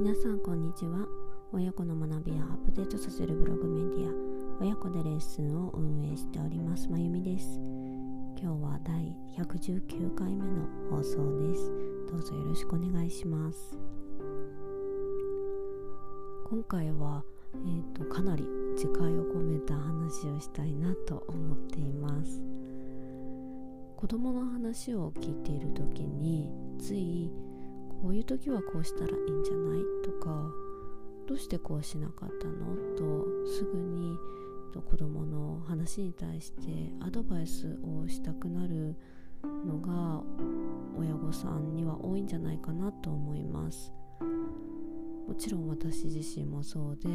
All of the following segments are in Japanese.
皆さんこんにちは。親子の学びやアップデートさせるブログメディア親子でレッスンを運営しておりますまゆみです。今日は第119回目の放送です。どうぞよろしくお願いします。今回は、えー、とかなり次回を込めた話をしたいなと思っています。子供の話を聞いている時についこういう時はこうしたらいいんじゃない？とかどうしてこうしなかったの？とすぐに子供の話に対してアドバイスをしたくなるのが親御さんには多いんじゃないかなと思います。もちろん私自身もそうで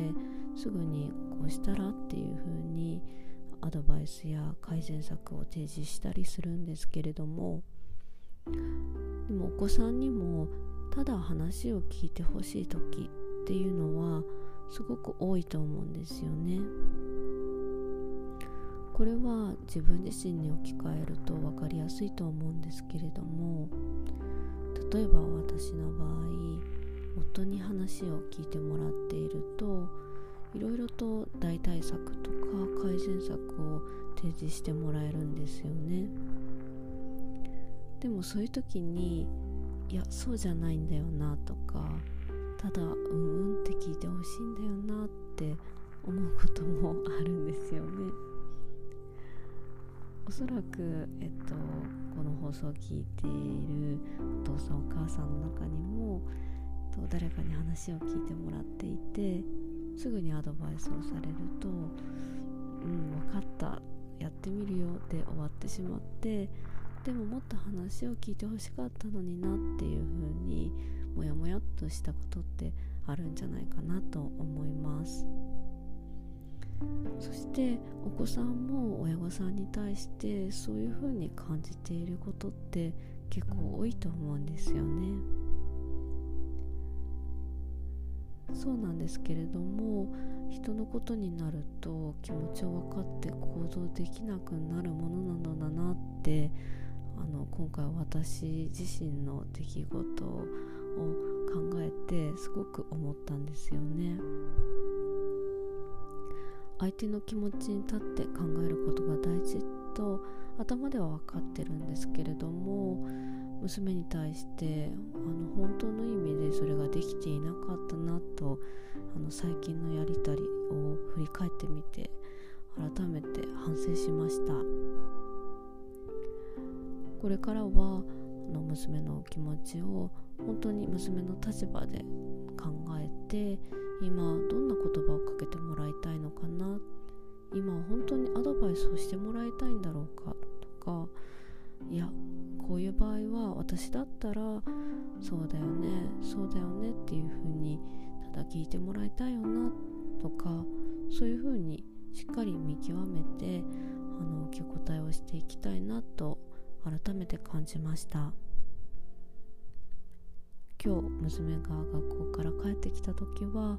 すぐにこうしたらっていうふうにアドバイスや改善策を提示したりするんですけれどもでもお子さんにもただ話を聞いてほしい時っていうのはすごく多いと思うんですよね。これは自分自身に置き換えると分かりやすいと思うんですけれども例えば私の場合夫に話を聞いてもらっているといろいろと代替策とか改善策を提示してもらえるんですよねでもそういう時にいやそうじゃないんだよなとかただうんうんって聞いてほしいんだよなって思うこともあるんですよね。おそらく、えっと、この放送を聞いているお父さんお母さんの中にもと誰かに話を聞いてもらっていてすぐにアドバイスをされると「うん分かったやってみるよ」で終わってしまってでももっと話を聞いてほしかったのになっていうふうにモヤモヤっとしたことってあるんじゃないかなと思います。そしてお子さんも親御さんに対してそういうふうに感じていることって結構多いと思うんですよね。そうなんですけれども人のことになると気持ちを分かって行動できなくなるものなのだなってあの今回私自身の出来事を考えてすごく思ったんですよね。相手の気持ちに立って考えることが大事と頭では分かってるんですけれども娘に対してあの本当の意味でそれができていなかったなとあの最近のやり取りを振り返ってみて改めて反省しました。これからはあの娘の気持ちを本当に娘の立場で考えて今どんな言葉をかけてもらいたいのかな？今本当にアドバイスをしてもらいたいんだろうか？とかいやこういう場合は私だったらそうだよねそうだよねっていうふうにただ聞いてもらいたいよな。とかそういうふうにしっかり見極めてあの受け答えをしていきたいなと改めて感じました。今日娘が学校から帰ってきた時は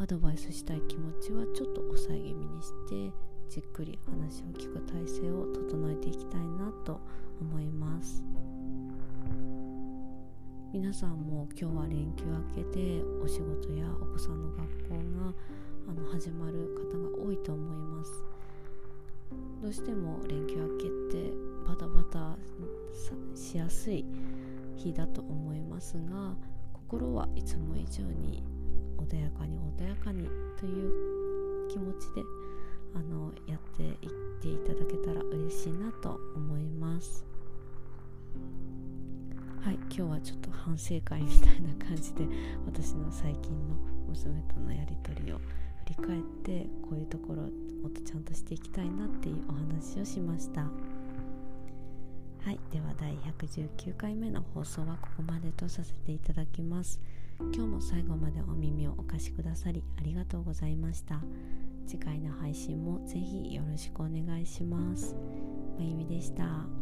アドバイスしたい気持ちはちょっと抑え気味にしてじっくり話を聞く体制を整えていきたいなと思います。皆さんも今日は連休明けでお仕事やお子さんの学校があの始まる方が多いと思います。どうしても連休明けってバタバタしやすい日だと思いますが心はいつも以上に穏やかに穏やかにという気持ちであのやっていっていただけたら嬉しいなと思います。はい今日はちょっと反省会みたいな感じで私の最近の娘とのやり取りを振り返ってこういうところもっとちゃんとしていきたいなっていうお話をしました。はいでは第119回目の放送はここまでとさせていただきます。今日も最後までお耳をお貸しくださりありがとうございました。次回の配信もぜひよろしくお願いします。まゆみでした。